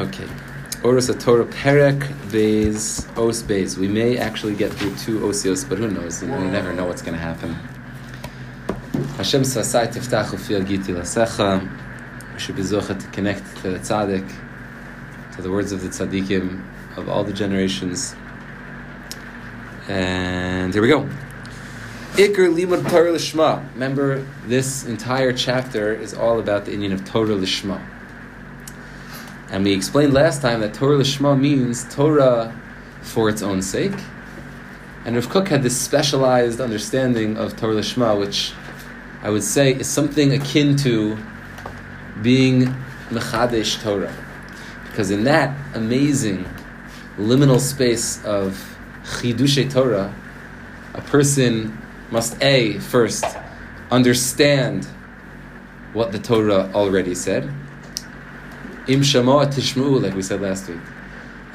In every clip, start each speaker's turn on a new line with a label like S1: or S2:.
S1: Okay. Orus Torah Perek Beis Os Beis. We may actually get through two Osios, but who knows? We never know what's going to happen. Hashem Sasai Tiftach Ufil Giti Lasecha. We should be zochet to connect to the tzaddik, to the words of the tzaddikim of all the generations. And here we go. Iker Limud Torah Lishma. Remember, this entire chapter is all about the inyan of Torah Lishma. And we explained last time that Torah Lishma means Torah for its own sake. And Rav Kook had this specialized understanding of Torah Lishma, which I would say is something akin to being Mechadesh Torah. Because in that amazing liminal space of Chidushe Torah, a person must A, first, understand what the Torah already said, Im shamoa tishmu, like we said last week.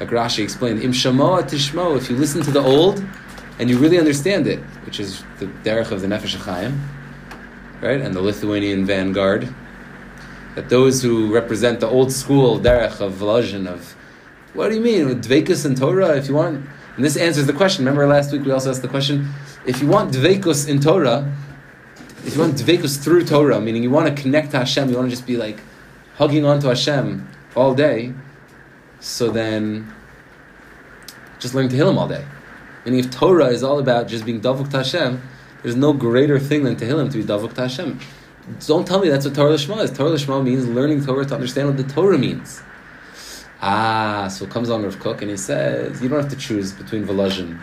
S1: Like Rashi explained, Im shamoa tishmu, if you listen to the old and you really understand it, which is the derech of the Nefesh HaChaim, right, and the Lithuanian vanguard, that those who represent the old school derech of Volozhin, of what do you mean, Dvekus and Torah, if you want, and this answers the question. Remember last week we also asked the question, if you want Dvekus in Torah, if you want Dvekus through Torah, meaning you want to connect to Hashem, you want to just be like, hugging on to Hashem all day, so then just learn Tehillim all day. Meaning, if Torah is all about just being davuk Hashem, there's no greater thing than Tehillim to be davuk Hashem. Don't tell me that's what Torah Lishma is. Torah Lishma means learning Torah to understand what the Torah means. Ah, so comes on Rav Kook and he says, you don't have to choose between Volozhin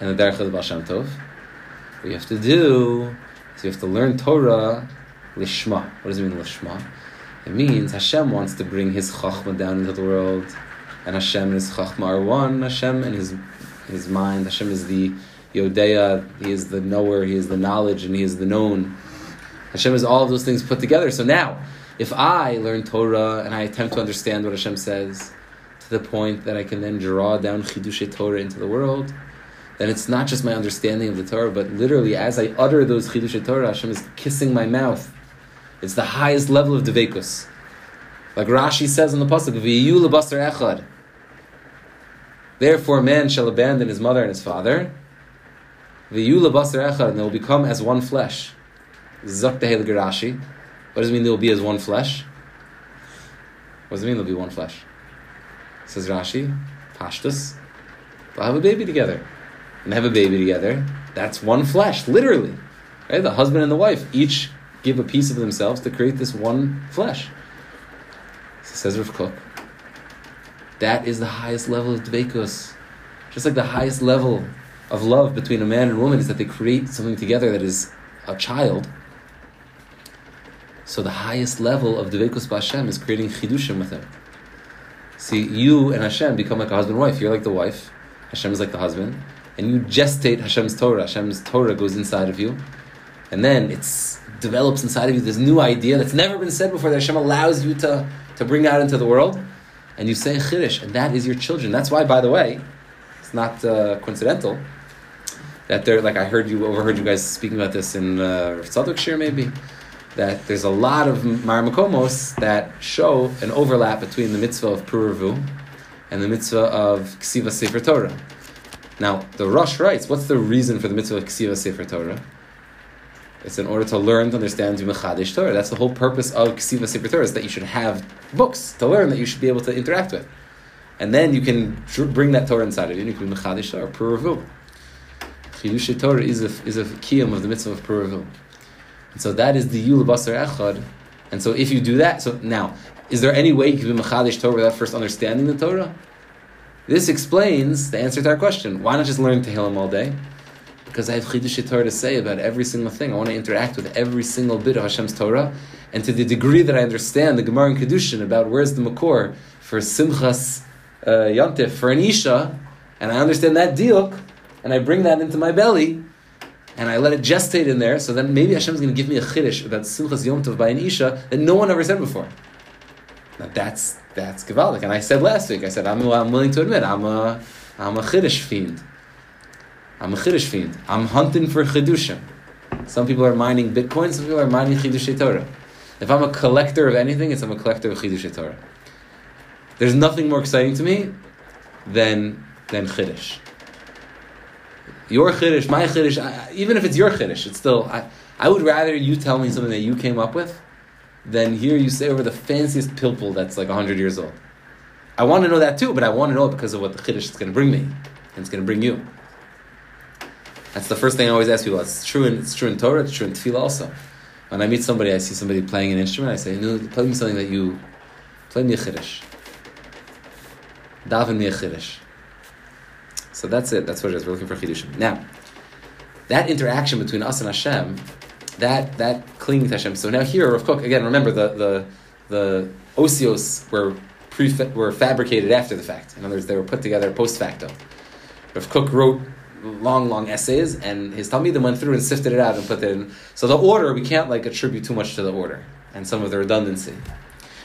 S1: and the Derech of the Tov. What you have to do is you have to learn Torah Lishma. What does it mean, Lishma? It means Hashem wants to bring His Chachma down into the world, and Hashem and His Chachma are one. Hashem and His His mind. Hashem is the Yodeya. He is the knower. He is the knowledge, and He is the known. Hashem is all of those things put together. So now, if I learn Torah and I attempt to understand what Hashem says to the point that I can then draw down Chidushe Torah into the world, then it's not just my understanding of the Torah, but literally as I utter those Chidushe Torah, Hashem is kissing my mouth it's the highest level of devekus. Like Rashi says in the pasuk. Therefore, man shall abandon his mother and his father. And they will become as one flesh. Rashi. What does it mean they will be as one flesh? What does it mean they'll be one flesh? Says Rashi, Pashtus. They'll have a baby together. And have a baby together. That's one flesh, literally. Right? The husband and the wife, each give a piece of themselves to create this one flesh. So says Rav Kook. That is the highest level of dveikus. Just like the highest level of love between a man and woman is that they create something together that is a child. So the highest level of dveikus b'Hashem is creating chidushim with him. See, you and Hashem become like a husband and wife. You're like the wife. Hashem is like the husband. And you gestate Hashem's Torah. Hashem's Torah goes inside of you. And then it's develops inside of you this new idea that's never been said before that Hashem allows you to, to bring out into the world. And you say Chiddush, and that is your children. That's why, by the way, it's not uh, coincidental that they're like I heard you overheard you guys speaking about this in uh, Shir maybe that there's a lot of Marmakomos that show an overlap between the mitzvah of Puravu and the mitzvah of Ksiva Sefer Torah. Now, the Rosh writes, what's the reason for the mitzvah of Ksiva Sefer Torah? It's in order to learn to understand Mechadish Torah. That's the whole purpose of Ksiva Sefer Torah, is that you should have books to learn that you should be able to interact with. And then you can bring that Torah inside of you, and you can be Mechadish Torah, Puravu. Chidush Torah is a, is a kiyum of the mitzvah of Puravu. And so that is the Yul Basar Echad. And so if you do that, so now, is there any way you can be Mechadish Torah without first understanding the Torah? This explains the answer to our question. Why not just learn Tehillim all day? Because I have Chidush Torah to say about every single thing. I want to interact with every single bit of Hashem's Torah, and to the degree that I understand the Gemara and Kedushin about where's the Makor for Simchas uh, for an Isha, and I understand that diuk, and I bring that into my belly, and I let it gestate in there, so then maybe Hashem's going to give me a Chiddush about Simchas Yom Tov by an Isha that no one ever said before. Now that's that's Gavaldik. And I said last week, I said, I'm, I'm willing to admit, I'm a, I'm a Chiddush fiend. I'm a Chiddush fiend. I'm hunting for Chidushim. Some people are mining Bitcoin, some people are mining Chidush Torah. If I'm a collector of anything, it's I'm a collector of Chidush Torah. There's nothing more exciting to me than than chiddush. Your chiddush, my chiddush, even if it's your chiddush, it's still. I, I would rather you tell me something that you came up with than hear you say over the fanciest pilpul that's like hundred years old. I want to know that too, but I want to know it because of what the chiddush is going to bring me, and it's going to bring you. That's the first thing I always ask people. It's true in it's true in Torah. It's true in Tefillah also. When I meet somebody, I see somebody playing an instrument. I say, "No, play me something that you play me a chiddush. Daven me a chiddush." So that's it. That's what it is. We're looking for chiddushim. Now, that interaction between us and Hashem, that that clinging to Hashem. So now here, Rav Kook again. Remember the the the osios were pre were fabricated after the fact. In other words, they were put together post facto. Rav Kook wrote long, long essays, and his Talmidim went through and sifted it out and put it in. So the order we can't like attribute too much to the order and some of the redundancy.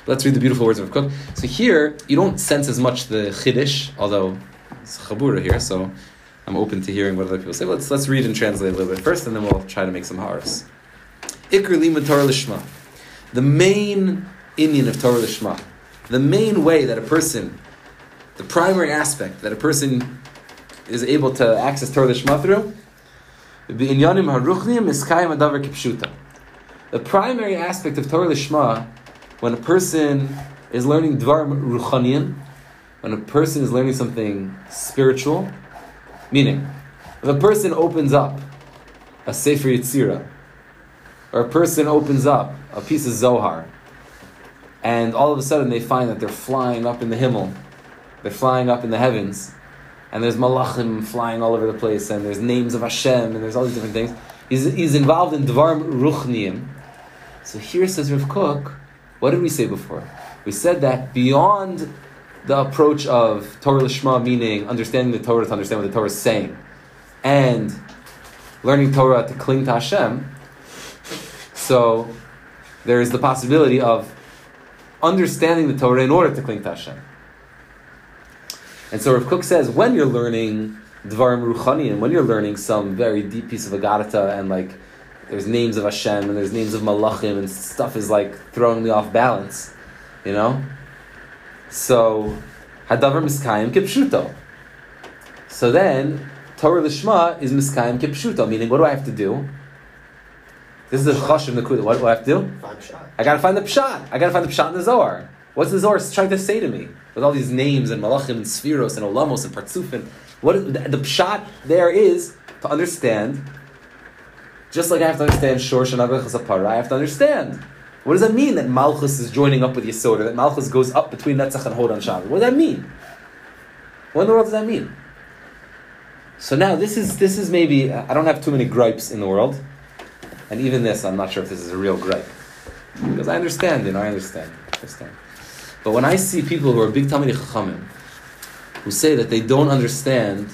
S1: Let's read the beautiful words of Kook. So here you don't sense as much the chiddush, although it's chabura here, so I'm open to hearing what other people say. Let's let's read and translate a little bit first, and then we'll try to make some haras. Ikr limud lishma. The main inyan of Torah lishma, the main way that a person, the primary aspect that a person is able to access Torah lishma through. The primary aspect of Torah lishma, when a person is learning dvar ruchanian, when a person is learning something spiritual, meaning, if a person opens up a Sefer Yetzirah, or a person opens up a piece of Zohar, and all of a sudden they find that they're flying up in the Himmel, they're flying up in the heavens, and there's malachim flying all over the place, and there's names of Hashem, and there's all these different things. He's, he's involved in Dvar Ruchniim. So here says Rav Kook, what did we say before? We said that beyond the approach of Torah Lishma, meaning understanding the Torah to understand what the Torah is saying, and learning Torah to cling to Hashem. So there is the possibility of understanding the Torah in order to cling to Hashem. And so Rav Kook says, when you're learning Dvarim Ruchani, and when you're learning some very deep piece of Agadata, and like there's names of Hashem, and there's names of Malachim, and stuff is like throwing me off balance, you know? So, Hadavar Miskayim Kipshuto. So then, Torah Lishma is Miskayim Kipshuto, meaning what do I have to do? This is the Chashim Nakuda. What do I have to do? I gotta find the Pshat. I gotta find the Pshat in the Zohar. What's the Zohar trying to say to me? With all these names and Malachim and Spheros and Olamos and Partsufin. What is, the, the Pshat there is to understand, just like I have to understand Shor Shanavach I have to understand what does that mean that Malchus is joining up with Yisod, that Malchus goes up between Netzach and Hod on Shabbat? What does that mean? What in the world does that mean? So now this is this is maybe uh, I don't have too many gripes in the world, and even this I'm not sure if this is a real gripe because I understand, you know, I understand, understand. But when I see people who are big Talmidei Chachamim who say that they don't understand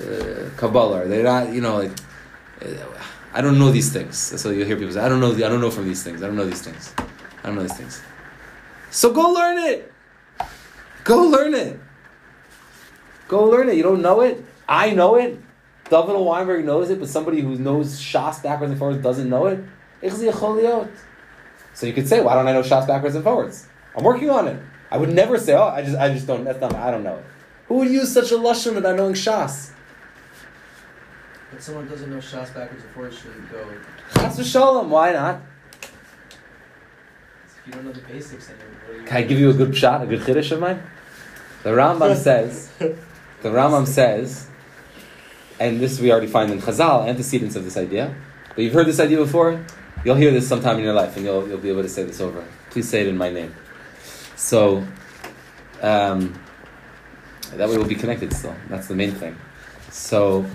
S1: uh, Kabbalah, they're not, you know, like. Uh, I don't know these things. So you hear people say, I don't know. I don't know from these things. I don't know these things. I don't know these things. So go learn it. Go learn it. Go learn it. You don't know it. I know it. David Weinberg knows it, but somebody who knows Shas backwards and forwards doesn't know it. So you could say, why don't I know Shas backwards and forwards? I'm working on it. I would never say, oh, I just, I just don't. That's not. I don't know. Who would use such a lashon without knowing Shas?
S2: But someone doesn't know Shas backwards and forwards, should go.
S1: Chas v'shalom, why not?
S2: If you don't know the basics, then what are you
S1: Can I give you a good shot, a good chiddush of mine? The Rambam says, the Rambam says, and this we already find in Chazal, antecedents of this idea. But you've heard this idea before. You'll hear this sometime in your life, and you'll, you'll be able to say this over. Please say it in my name. So, um, that way we'll be connected still. That's the main thing. So,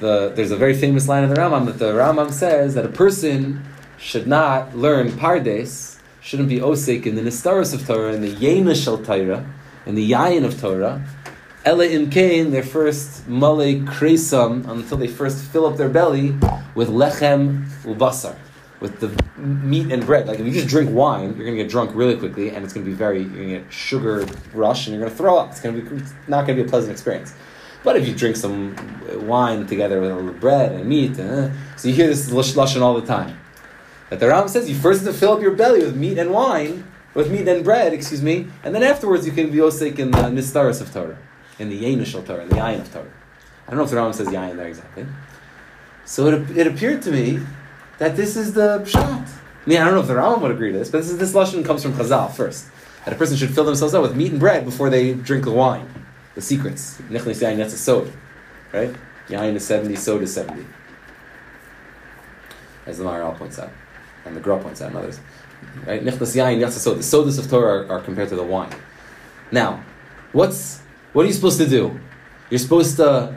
S1: the, there's a very famous line in the Rambam that the Rambam says that a person should not learn Pardes, shouldn't be osik in the Nistaros of Torah, in the Yena Shel Torah, in the Yayin of Torah, Ela Imkain, their first Malay Kresam, until they first fill up their belly with Lechem Ubasar, with the meat and bread. Like if you just drink wine, you're going to get drunk really quickly, and it's going to be very, you're to get sugar rush, and you're going to throw up. It's to be it's not going to be a pleasant experience. But if you drink some wine together with a little bread and meat, uh, so you hear this lashon all the time. That the Ram says you first have to fill up your belly with meat and wine, with meat and bread, excuse me, and then afterwards you can be osik in the nistaris of Torah, in the yainish of Torah, in the yain of Torah. I don't know if the Rambam says yain there exactly. So it, it appeared to me that this is the pshat. I mean, I don't know if the Rambam would agree to this, but this, is, this lashon comes from Chazal first. That a person should fill themselves up with meat and bread before they drink the wine. The secrets. Nichnis yain, that's a sod. Right? Yain is 70, sod is 70. As the Maharal points out. And the Gra points out and others. Right? The sodas of Torah are, are compared to the wine. Now, what's what are you supposed to do? You're supposed to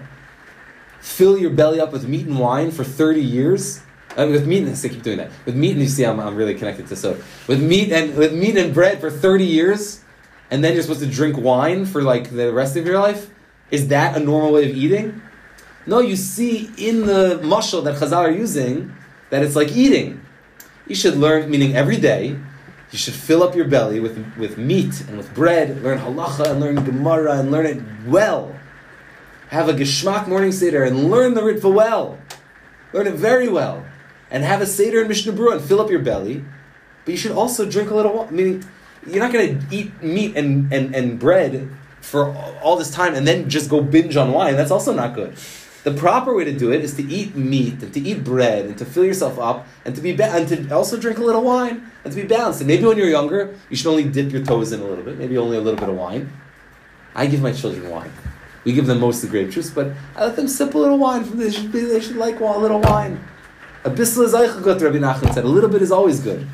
S1: fill your belly up with meat and wine for 30 years uh, with meat and I keep doing that. With meat and you see I'm, I'm really connected to so with meat and with meat and bread for 30 years and then you're supposed to drink wine for like the rest of your life? Is that a normal way of eating? No, you see in the mushal that Chazal are using that it's like eating. You should learn, meaning every day, you should fill up your belly with, with meat and with bread, learn halacha and learn Gemara and learn it well. Have a geschmack morning seder and learn the ritva well. Learn it very well. And have a seder and Mishnah Berurah and fill up your belly. But you should also drink a little water. Meaning, you're not going to eat meat and, and, and bread for all this time and then just go binge on wine. That's also not good. The proper way to do it is to eat meat and to eat bread and to fill yourself up and to be ba- and to also drink a little wine and to be balanced. And maybe when you're younger, you should only dip your toes in a little bit, maybe only a little bit of wine. I give my children wine. We give them most of the grape juice, but I let them sip a little wine. From be, they should like a little wine. A bissel is good. Rabbi Nachman said. A little bit is always good.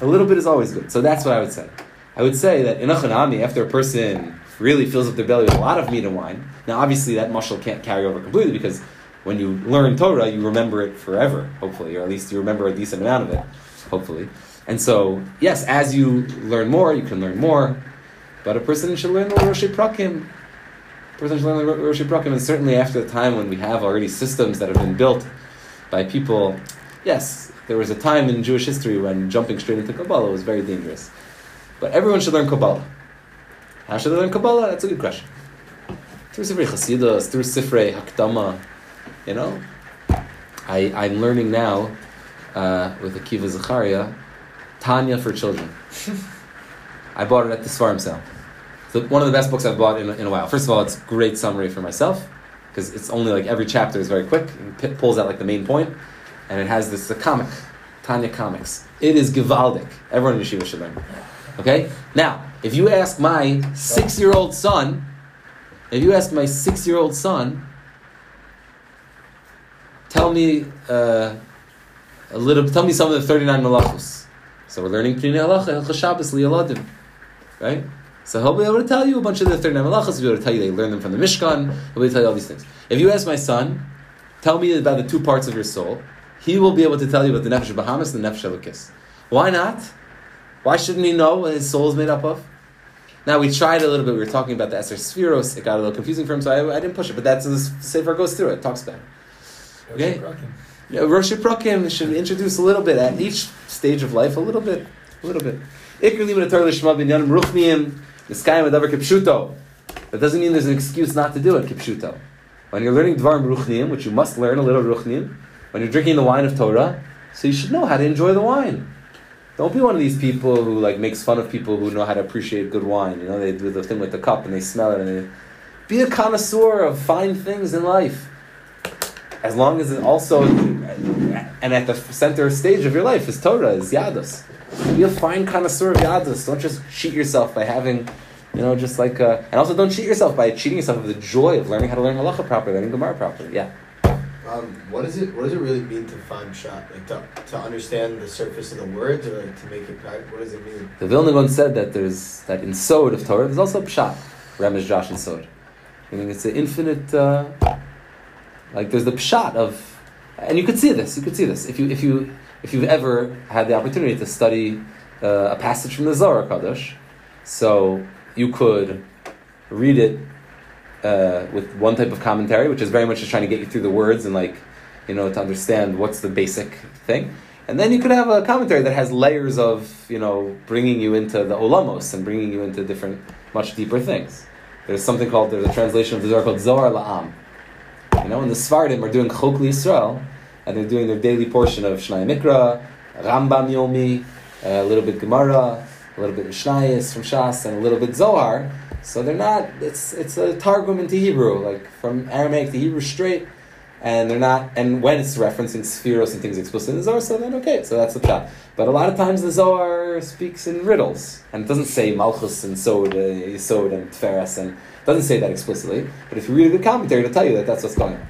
S1: A little bit is always good. So that's what I would say. I would say that in a chanami, after a person really fills up their belly with a lot of meat and wine, now obviously that mushal can't carry over completely because when you learn Torah, you remember it forever, hopefully, or at least you remember a decent amount of it, hopefully. And so, yes, as you learn more, you can learn more, but a person should learn the Rosh Prakim. Should learn the Rosh Prakim, and certainly after the time when we have already systems that have been built by people, yes, there was a time in Jewish history when jumping straight into Kabbalah was very dangerous. But everyone should learn Kabbalah. How should they learn Kabbalah? That's a good question. Through Sifrei Chasidus, through Sifrei Hakdama, you know. I, I'm learning now uh, with Akiva Zacharia, Tanya for children. I bought it at the Sfarim sale. So one of the best books I've bought in, in a while. First of all, it's great summary for myself because it's only like every chapter is very quick. It pulls out like the main point, and it has this comic, Tanya comics. It is givaldic. Everyone in yeshiva should learn. Okay. Now, if you ask my six-year-old son, if you ask my six-year-old son, tell me uh, a little. Tell me some of the thirty-nine malachos. So we're learning Pnei Halacha Shabbos Liyaladim, right? So he'll be able to tell you a bunch of the 39 malachas. He'll be able to tell you they learned them from the Mishkan. He'll be able to tell you all these things. If you ask my son, tell me about the two parts of your soul, he will be able to tell you about the Nefesh Bahamas and the Nefesh Elokis. Why not? Why shouldn't he know what his soul is made up of? Now we tried a little bit. We were talking about the Esther Spheros. It got a little confusing for him, so I, I didn't push it. But that's the Sefer goes through it. Talks about it. Okay. Yeah, Rosh Prakim should introduce a little bit at each stage of life, a little bit, a little bit. Iker limud Torah lishma binyanim ruchniim niskayim adavar kipshuto. That doesn't mean there's an excuse not to do it kipshuto. When you're learning dvarim ruchniim, which you must learn a little ruchniim, when you're drinking the wine of Torah, so you should know how to enjoy the wine. Don't be one of these people who like makes fun of people who know how to appreciate good wine. You know, they do the thing with the cup and they smell it and they be a connoisseur of fine things in life. As long as it also and at the center stage of your life is Torah, is Yadus. Be a fine connoisseur of Yadus. Don't just cheat yourself by having, you know, just like uh, and also don't cheat yourself by cheating yourself of the joy of learning how to learn halacha properly, learning Gemara properly. Yeah.
S3: Um, what does it What does it really mean to find shot? Like to, to understand the surface of the words, or like to make it practical? What does it mean?
S1: The Vilna Gaon said that there's that in Sod of Torah, there's also pshat, Remez Drash and Sod. I mean, it's an infinite. Uh, like there's the pshat of, and you could see this. You could see this if you if you if you've ever had the opportunity to study uh, a passage from the Zohar Kadosh. So you could read it uh, with one type of commentary, which is very much just trying to get you through the words and like, you know, to understand what's the basic thing. And then you could have a commentary that has layers of, you know, bringing you into the olamos and bringing you into different, much deeper things. There's something called, there's a translation of the Zohar called Zohar La'am. You know, and the Svardim are doing Chok LeYisrael, and they're doing their daily portion of Shnai Mikra, Rambam Yomi, a little bit Gemara, a little bit Mishnayos from Shas, and a little bit Zohar. So they're not. It's it's a targum into Hebrew, like from Aramaic to Hebrew straight, and they're not. And when it's referencing spheros and things explicit in the Zohar, so then okay, so that's the pshat. But a lot of times the Zohar speaks in riddles, and it doesn't say Malchus and Sod, uh, Yisod and Tferes, and doesn't say that explicitly. But if you read a good commentary, it'll tell you that that's what's going on.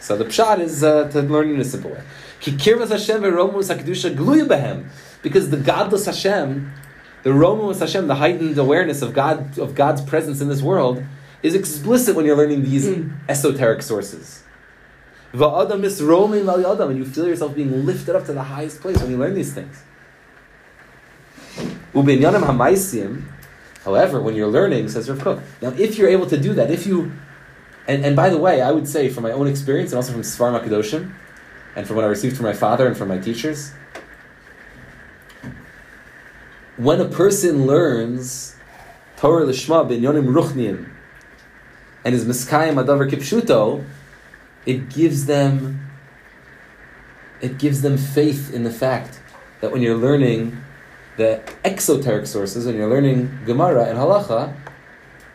S1: So the pshat is uh, to learn in a simple way. Ki kirvas Hashem ve'romus hakdusha gluya behem, because the godless Hashem, the romus Hashem, the heightened awareness of God of God's presence in this world, is explicit when you're learning these esoteric sources. Va'adam misromin al yadam, and you feel yourself being lifted up to the highest place when you learn these things. Ubinyanim hamaisim, however, when you're learning, says Rav Kook. Now, if you're able to do that, if you, and, and by the way, I would say from my own experience and also from Sfarim HaKadoshim, and from what I received from my father and from my teachers, when a person learns Torah Lishma Binyonim Ruchniim and is Miskayim Adavar Kipshuto, it gives them it gives them faith in the fact that when you're learning the exoteric sources, when you're learning Gemara and Halacha,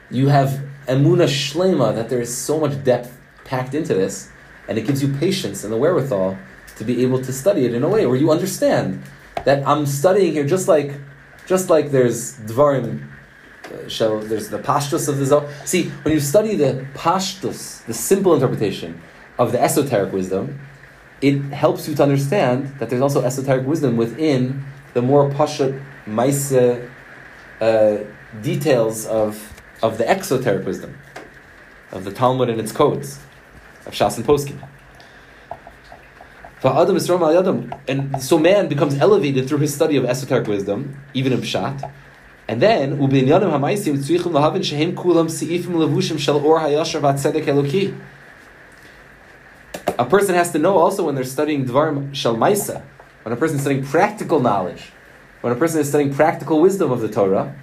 S1: you have emuna shlema that there is so much depth packed into this, and it gives you patience and the wherewithal to be able to study it in a way where you understand that I'm studying here just like just like there's dvarim uh, shall there's the pashtus of the Zohar. See, when you study the pashtus, the simple interpretation of the esoteric wisdom, it helps you to understand that there's also esoteric wisdom within the more pashat maisa uh, details of of the exoteric wisdom of the Talmud and its codes of Shas and Poskim. Adam is and so man becomes elevated through his study of esoteric wisdom, even in Pshat. And then. A person has to know also when they're studying dvarim shel maisa, when a person is studying practical knowledge, when a person is studying practical wisdom of the Torah.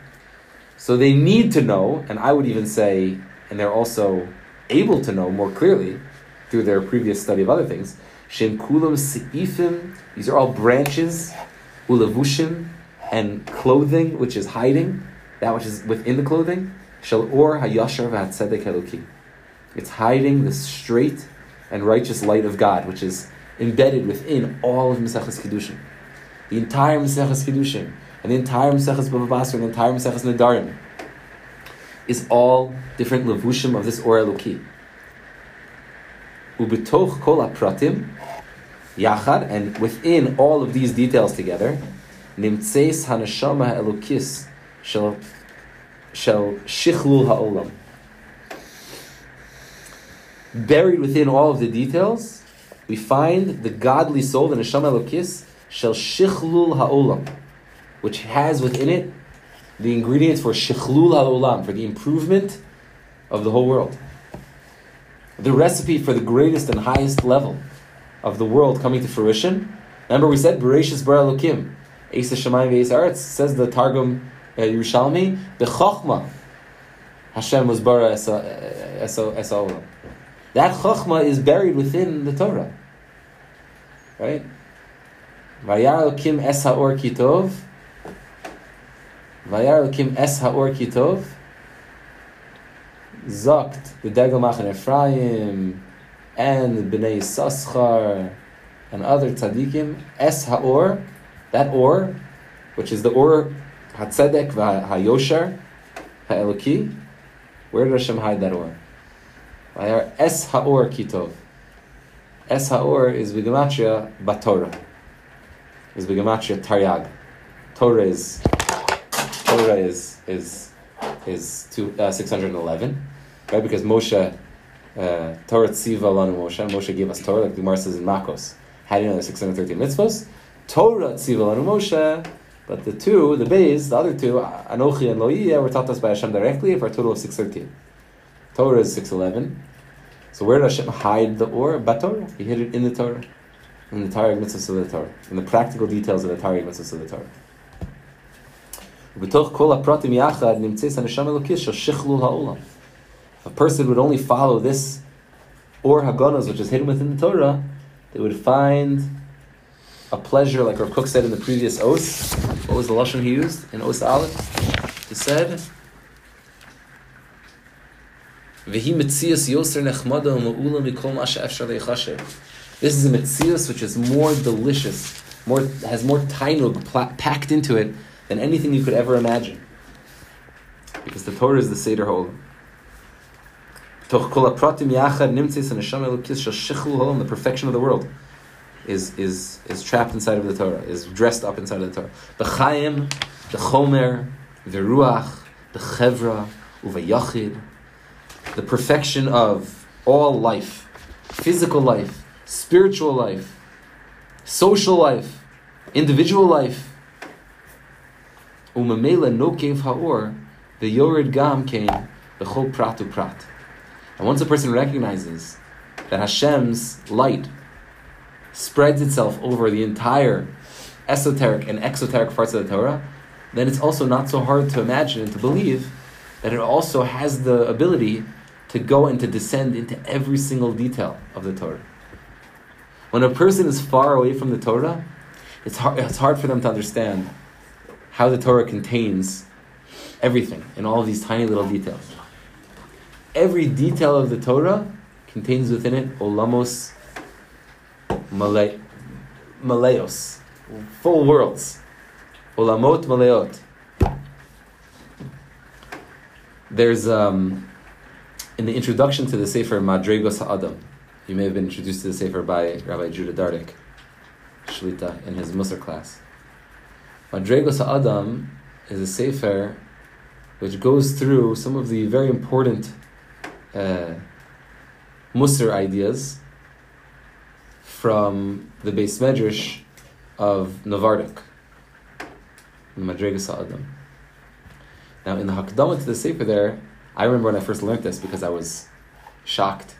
S1: So they need to know, and I would even say, and they're also able to know more clearly through their previous study of other things. Shem seifim. These are all branches. Ulavushim and clothing, which is hiding, that which is within the clothing. Shel or hayashar. It's hiding the straight and righteous light of God, which is embedded within all of Maseches Kiddushin. The entire Maseches Kiddushin, and the entire Maseches Bava Basra, and the entire Maseches Nedarim, is all different levushim of this Or Eloki. Ubitoch kol apratim, yachad, and within all of these details together, nimtzeis hanashama elokis shel shel shichlul ha'olam. Buried within all of the details, we find the godly soul, the neshama elokis shel shichlul ha'olam, which has within it the ingredients for shichlul ha'olam, for the improvement of the whole world. The recipe for the greatest and highest level of the world coming to fruition. Remember, we said Bereshis Bar Elokim, Eisa Shemayim Ve'es Aretz. Says the Targum uh, Yerushalmi, the Chochma Hashem was bara Esa That Chochma is buried within the Torah, right? Vayar Elokim Es Haor Kitov. Vayar Elokim Es Haor Kitov. Zakt, the Degel Machaneh Ephraim, and Bnei Saschar, and other tzaddikim, Es Haor, that Or, which is the Or Hatzedek Hayosher, Ha'eloki, where did Hashem hide that Or? Es Haor Kitov. Es Haor is Vigamatria Batorah. Is Vigamatria Taryag. Torah is Torah is is is two, uh, 611 right? Because Moshe, uh, Torah Tziva Lanu Moshe, Moshe gave us Torah, like the Gemara says in Makos. How do you know the 613 mitzvos? Torah Tziva Lanu Moshe, but the two, the bays, the other two, Anochi and Loiya, were taught us by Hashem directly for a total of 613. Torah is 611. So where did Hashem hide the Or? Batorah. He hid it in the Torah. In the Taryag mitzvahs of the Torah. In the practical details of the Taryag mitzvahs of the Torah. ובתוך כל הפרטים יחד הנשם של שכלול העולם. If a person would only follow this or Haganuz, which is hidden within the Torah, they would find a pleasure, like Rav Kook said in the previous oath. What was the Lashon he used in Oath Aleph? He said, This is a Metzias which is more delicious, more has more tainug packed into it than anything you could ever imagine. Because the Torah is the Seder holam, the perfection of the world, is is is trapped inside of the Torah, is dressed up inside of the Torah. The chayim, the chomer, the ruach, the chevra, uvayachid, the perfection of all life, physical life, spiritual life, social life, individual life. Umamela no kev haor, the yored gam came, the chol pratu prat. And once a person recognizes that Hashem's light spreads itself over the entire esoteric and exoteric parts of the Torah, then it's also not so hard to imagine and to believe that it also has the ability to go and to descend into every single detail of the Torah. When a person is far away from the Torah, it's hard, it's hard for them to understand how the Torah contains everything in all these tiny little details. Every detail of the Torah contains within it olamos male, maleos, full worlds. Olamot maleot. There's um, in the introduction to the Sefer Madregos Ha'adam, you may have been introduced to the Sefer by Rabbi Judah Dardik, Shlita, in his Musar class. Madregos Ha'adam is a Sefer which goes through some of the very important uh, Musar ideas from the base Medrash of Novardik, the Madregas Adam. Now, in the Hakdama to the Sefer there, I remember when I first learned this because I was shocked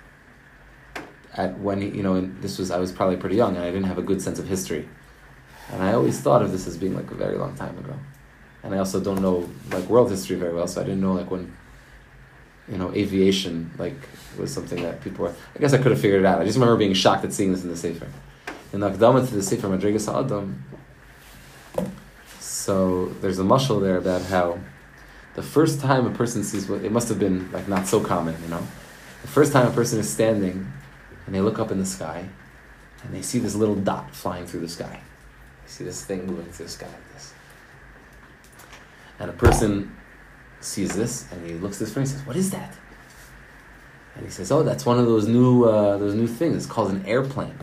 S1: at when, you know, and this was, I was probably pretty young and I didn't have a good sense of history. And I always thought of this as being like a very long time ago. And I also don't know like world history very well, so I didn't know like when you know, aviation like was something that people were. I guess I could have figured it out. I just remember being shocked at seeing this in the Sefer. In the Akdama to the Sefer Madrigas Adam, so there's a mushal there about how the first time a person sees what it must have been like not so common, you know. The first time a person is standing and they look up in the sky and they see this little dot flying through the sky. See this thing moving through the sky like this. And a person sees this and he looks at this friend and says, "What is that?" And he says, "Oh, that's one of those new uh, those new things. It's called an airplane."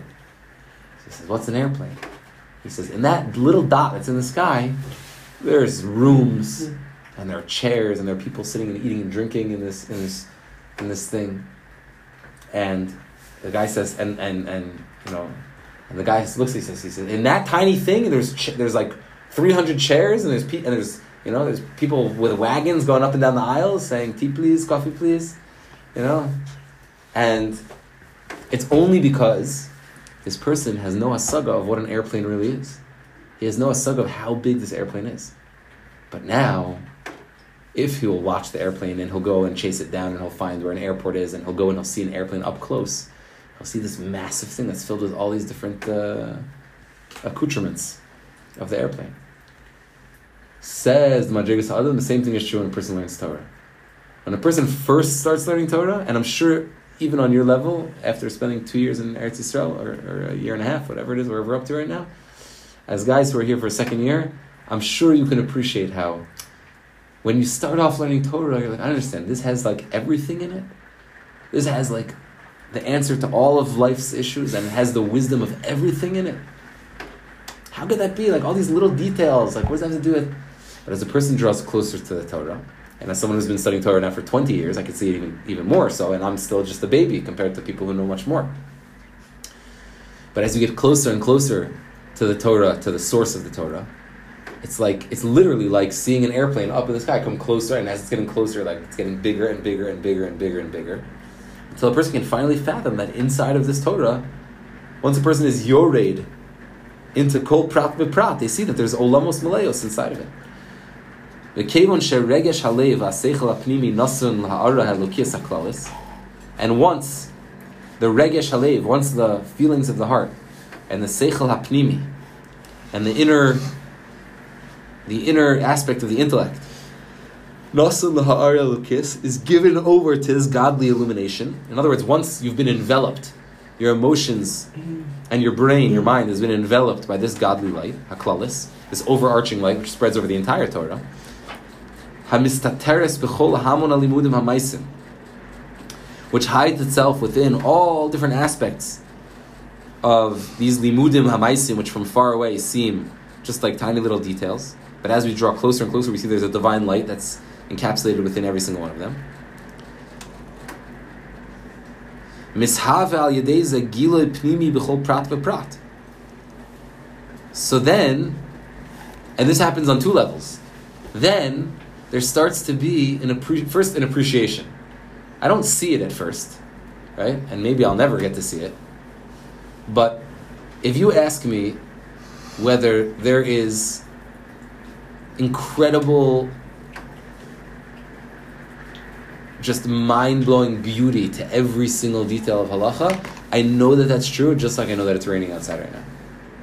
S1: He says, "What's an airplane?" He says, "In that little dot that's in the sky, there's rooms and there are chairs and there are people sitting and eating and drinking in this in this in this thing." And the guy says, and and and you know, and the guy looks. at says, he says, "In that tiny thing, there's ch- there's like 300 chairs and there's pe- and there's." You know, there's people with wagons going up and down the aisles saying, tea please, coffee please. You know? And it's only because this person has no asaga of what an airplane really is. He has no asaga of how big this airplane is. But now, if he'll watch the airplane and he'll go and chase it down and he'll find where an airport is and he'll go and he'll see an airplane up close, he'll see this massive thing that's filled with all these different uh, accoutrements of the airplane. Says the Madrigas Adam, the same thing is true when a person learns Torah. When a person first starts learning Torah, and I'm sure even on your level, after spending two years in Eretz Yisrael, or, or a year and a half, whatever it is, wherever we're up to right now, as guys who are here for a second year, I'm sure you can appreciate how when you start off learning Torah, you're like, I understand, this has like everything in it. This has like the answer to all of life's issues and it has the wisdom of everything in it. How could that be? Like all these little details, like what does that have to do with? But as a person draws closer to the Torah, and as someone who's been studying Torah now for 20 years, I can see it even, even more so, and I'm still just a baby compared to people who know much more. But as you get closer and closer to the Torah, to the source of the Torah, it's like it's literally like seeing an airplane up in the sky come closer, and as it's getting closer, like it's getting bigger and bigger and bigger and bigger and bigger, so a person can finally fathom that inside of this Torah, once a person is yored into kol prat prat, they see that there's olamos meleos inside of it. And once the regesh halev, once the feelings of the heart, and the seichel hapnimi, and the inner, the inner aspect of the intellect, Nasan laha'ara lukis is given over to this godly illumination. In other words, once you've been enveloped, your emotions and your brain, your mind has been enveloped by this godly light, haklalis, this overarching light which spreads over the entire Torah. Hamistateres b'chol hamon alimudim hamaisim, which hides itself within all different aspects of these limudim hamaisim, which from far away seem just like tiny little details. But as we draw closer and closer, we see there's a divine light that's encapsulated within every single one of them. So then, and this happens on two levels. Then there starts to be an appre- first an appreciation. I don't see it at first, right? And maybe I'll never get to see it. But if you ask me whether there is incredible just mind blowing beauty to every single detail of halacha, I know that that's true, just like I know that it's raining outside right now.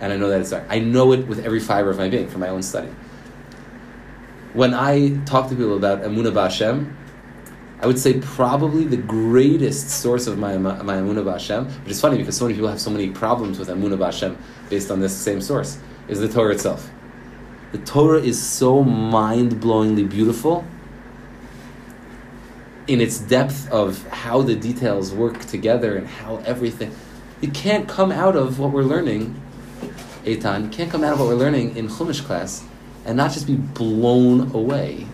S1: And I know that it's dark. I know it with every fiber of my being from my own study. When I talk to people about Amunah Ba'Hashem, I would say probably the greatest source of my, my Amunah which is funny because so many people have so many problems with Amunah Ba'Hashem based on this same source, is the Torah itself. The Torah is so mind blowingly beautiful in its depth of how the details work together and how everything. You can't come out of what we're learning, Eitan, can't come out of what we're learning in Chumash class and not just be blown away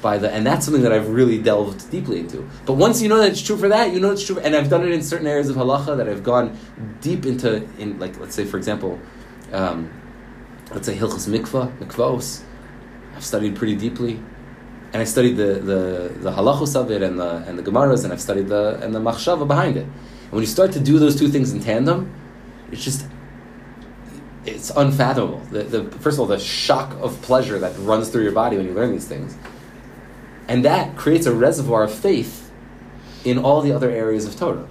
S1: by the. And that's something that I've really delved deeply into. But once you know that it's true for that, you know it's true. And I've done it in certain areas of halacha that I've gone deep into, in like, let's say, for example, um, let's say Hilchas Mikvah, Mikvos. I've studied pretty deeply and I studied the the the halachos of it and the and the gemaras, and I've studied the and the machshava behind it. And when you start to do those two things in tandem, it's just it's unfathomable. The, the first of all, the shock of pleasure that runs through your body when you learn these things, and that creates a reservoir of faith in all the other areas of Torah.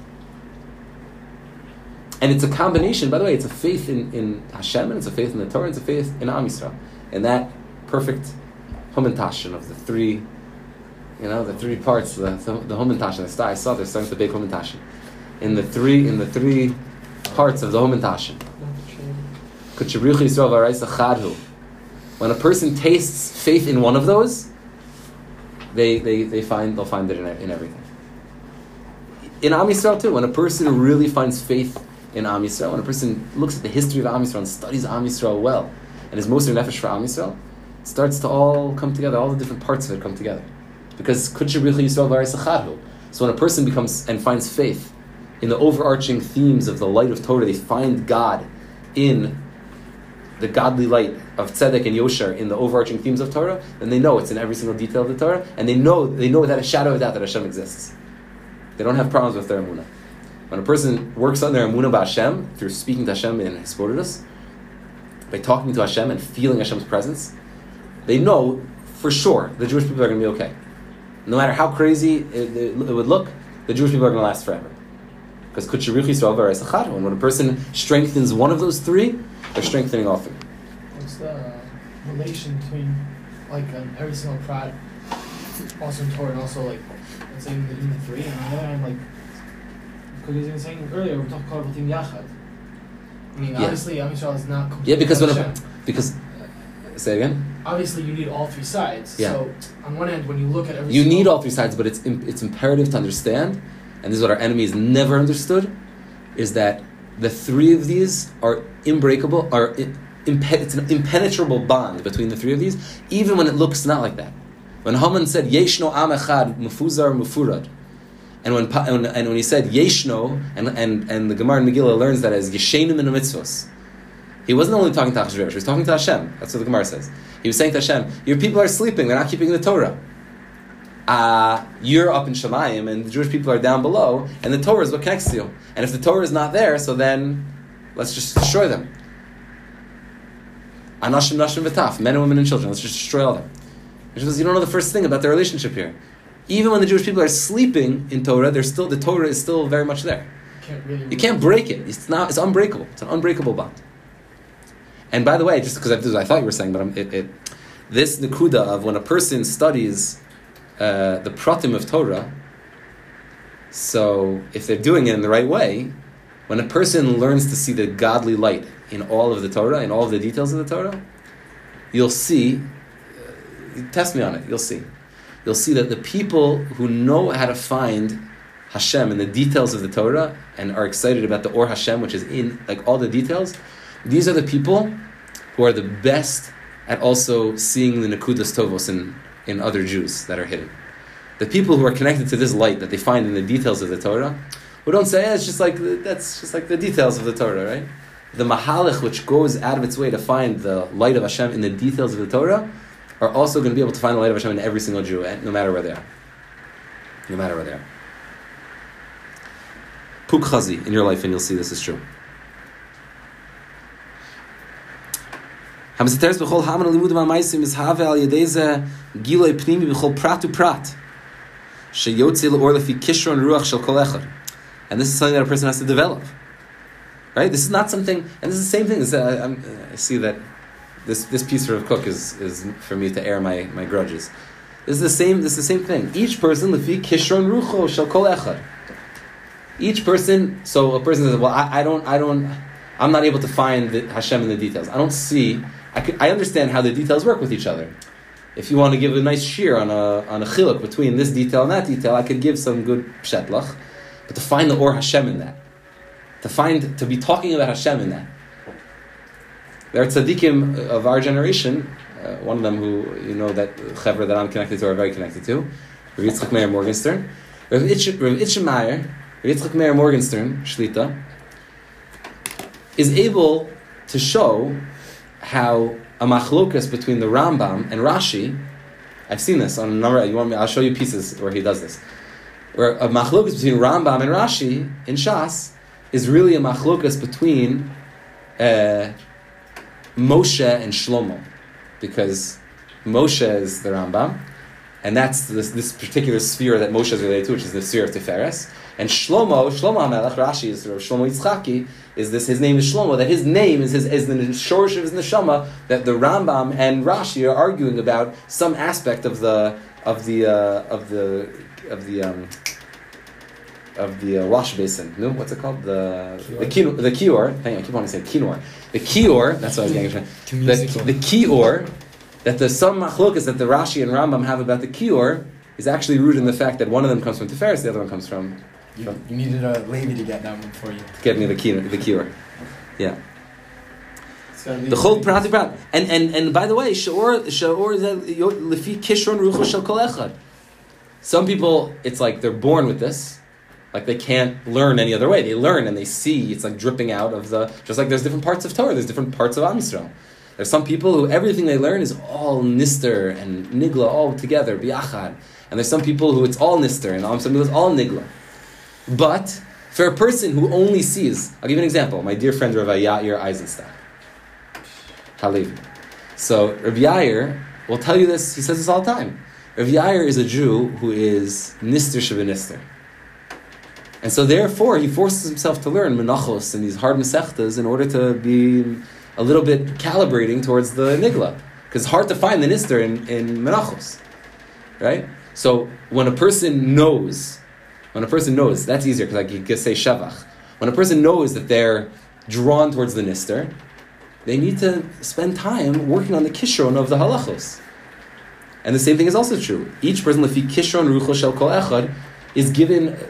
S1: And it's a combination, by the way, it's a faith in, in Hashem, and it's a faith in the Torah, and it's a faith in Am Yisrael. And that perfect Humintashin of the three, you know, the three parts, the the, the Humintashin. I saw they're starting to bake Humintashin. In the three, in the three parts of the Humintashin. When a person tastes faith in one of those, they, they, they find they'll find it in, in everything. In Am Yisrael too, when a person really finds faith in Am Yisrael, when a person looks at the history of Am Yisrael and studies Am Yisrael well, and is most nefesh for Am Yisrael, starts to all come together, all the different parts of it come together. Because Kutshabricha Yisrael Varisachadhu. So when a person becomes and finds faith in the overarching themes of the light of Torah, they find God in the godly light of tzedek and yosher in the overarching themes of Torah, then they know it's in every single detail of the Torah, and they know they know without a shadow of doubt that Hashem exists. They don't have problems with their emunah. When a person works on their emunah by Hashem through speaking to Hashem in Hisbodedus, by talking to Hashem and feeling Hashem's presence, they know for sure the Jewish people are going to be okay. No matter how crazy it, it, would look, the Jewish people are going to last forever. Because and when a person strengthens one of those three, they're strengthening all three.
S4: What's the relation between like um, every single prat, also in Torah, and also like let's say in the, in the three, and on the other hand, like because you were saying earlier, we talked about yachad. I mean, yeah. obviously, Am Yisrael is not
S1: Yeah, because when a, because say again
S4: obviously you need all three sides. Yeah. So on one end, when you look at every
S1: you need all three sides, but it's it's imperative to understand, and this is what our enemies never understood, is that the three of these are unbreakable, are impe- it's an impenetrable bond between the three of these, even when it looks not like that. When Haman said Yeshno Am Echad Mufuzar Mufurad, and when and when he said Yeshno, and and and the Gemara in Megillah learns that as Yeshenim in the mitzvos. He wasn't only talking to Achashverosh, he was talking to Hashem. That's what the Gemara says. He was saying to Hashem, Your people are sleeping, they're not keeping the Torah. Uh, you're up in Shemayim, and the Jewish people are down below, and the Torah is what connects you. And if the Torah is not there, so then let's just destroy them. Anashim, Nashim, V'taf, men and women and children, let's just destroy all them. Which says, you don't know the first thing about their relationship here. Even when the Jewish people are sleeping in Torah, they're still the Torah is still very much there.
S4: Can't really
S1: you can't break it. It's not. It's unbreakable. It's an unbreakable bond. And by the way, just because I, thought you were saying, but it, it, this nikuda of when a person studies uh, the pratim of Torah, so if they're doing it in the right way, when a person learns to see the godly light in all of the Torah, in all of the details of the Torah, you'll see, uh, test me on it, you'll see. You'll see that the people who know how to find Hashem in the details of the Torah and are excited about the Or Hashem, which is in like all the details, these are the people who are the best at also seeing the Nakudas Tovos in, in other Jews that are hidden. The people who are connected to this light that they find in the details of the Torah, who don't say, eh, it's just like that's just like the details of the Torah, right? The Mahalach, which goes out of its way to find the light of Hashem in the details of the Torah, are also going to be able to find the light of Hashem in every single Jew, eh, no matter where they are. No matter where they are. Pukchazi in your life, and you'll see this is true. Have al yedeze pnimi prat lefi kishron ruach shel kol echad. And this is something that a person has to develop. Right? This is not something, and this is the same thing. Uh, I see that this, this piece of Kook is, is for me to air my, my grudges. This is the same, this is the same thing. Each person, lefi kishron rucho shel kol echad. Each person, so a person says, well, I, I don't, I don't, I'm not able to find the Hashem in the details. I don't see I, could, I understand how the details work with each other. If you want to give a nice shear on a on a chiluk between this detail and that detail, I could give some good pshetlach. But to find the or Hashem in that, to find to be talking about Hashem in that. There are tzaddikim of our generation, uh, one of them who, you know, that chevra that I'm connected to are very connected to, Rav Yitzchak Meir Morgenstern. Rav Itch- Rav Itchemeyer, Rav Yitzchak Meir Morgenstern, Shlita, is able to show how a machlokas between the Rambam and Rashi, I've seen this on a number, you want me, I'll show you pieces where he does this, where a machlokas between Rambam and Rashi in Shas is really a machlokas between uh, Moshe and Shlomo, because Moshe is the Rambam, and that's this, this particular sphere that Moshe is related to, which is the sphere of Tiferes. And Shlomo, Shlomo HaMelech, Rashi is or Shlomo Yitzchaki, is this, his name is Shlomo, that his name is, his, is the shorsh of his neshama, that the Rambam and Rashi are arguing about some aspect of the, of the, uh, of the, of the, um, of the uh, wash basin. No, what's it called? The the kior. The kior. Hang on, I keep wanting to say kior. The kior. That's what I was getting at. The, the kior that the some machlokas that the Rashi and Rambam have about the kior is actually rooted in the fact that one of them comes from Tiferes, the other one comes from
S5: You, you needed a lady to get that one for you.
S1: to get me the cure. The kior. Yeah.
S2: It's gotta be
S1: The whole prati prat. And and and by the way, shaor shaor is lefi kishron rucho shel kol echad. Some people, it's like they're born with this, like they can't learn any other way. They learn and they see. It's like dripping out of the. Just like there's different parts of Torah. There's different parts of Am Yisrael. There's some people who everything they learn is all nister and nigla all together biachad. And there's some people who it's all nister and some people it's all nigla. But for a person who only sees, I'll give you an example. My dear friend Rav Yair Eisenstein. Halevi. So Rav Yair will tell you this. He says this all the time. Rav Yair is a Jew who is nister shebenister. And so therefore he forces himself to learn menachos and these hard mesechtas in order to be a little bit calibrating towards the nigla. Because it's hard to find the nister in, in menachos. Right? So when a person knows, when a person knows, that's easier because I can say shavach. When a person knows that they're drawn towards the nister, they need to spend time working on the kishron of the halachos. And the same thing is also true. Each person, lefi kishron rucho shel kol echad, is given uh,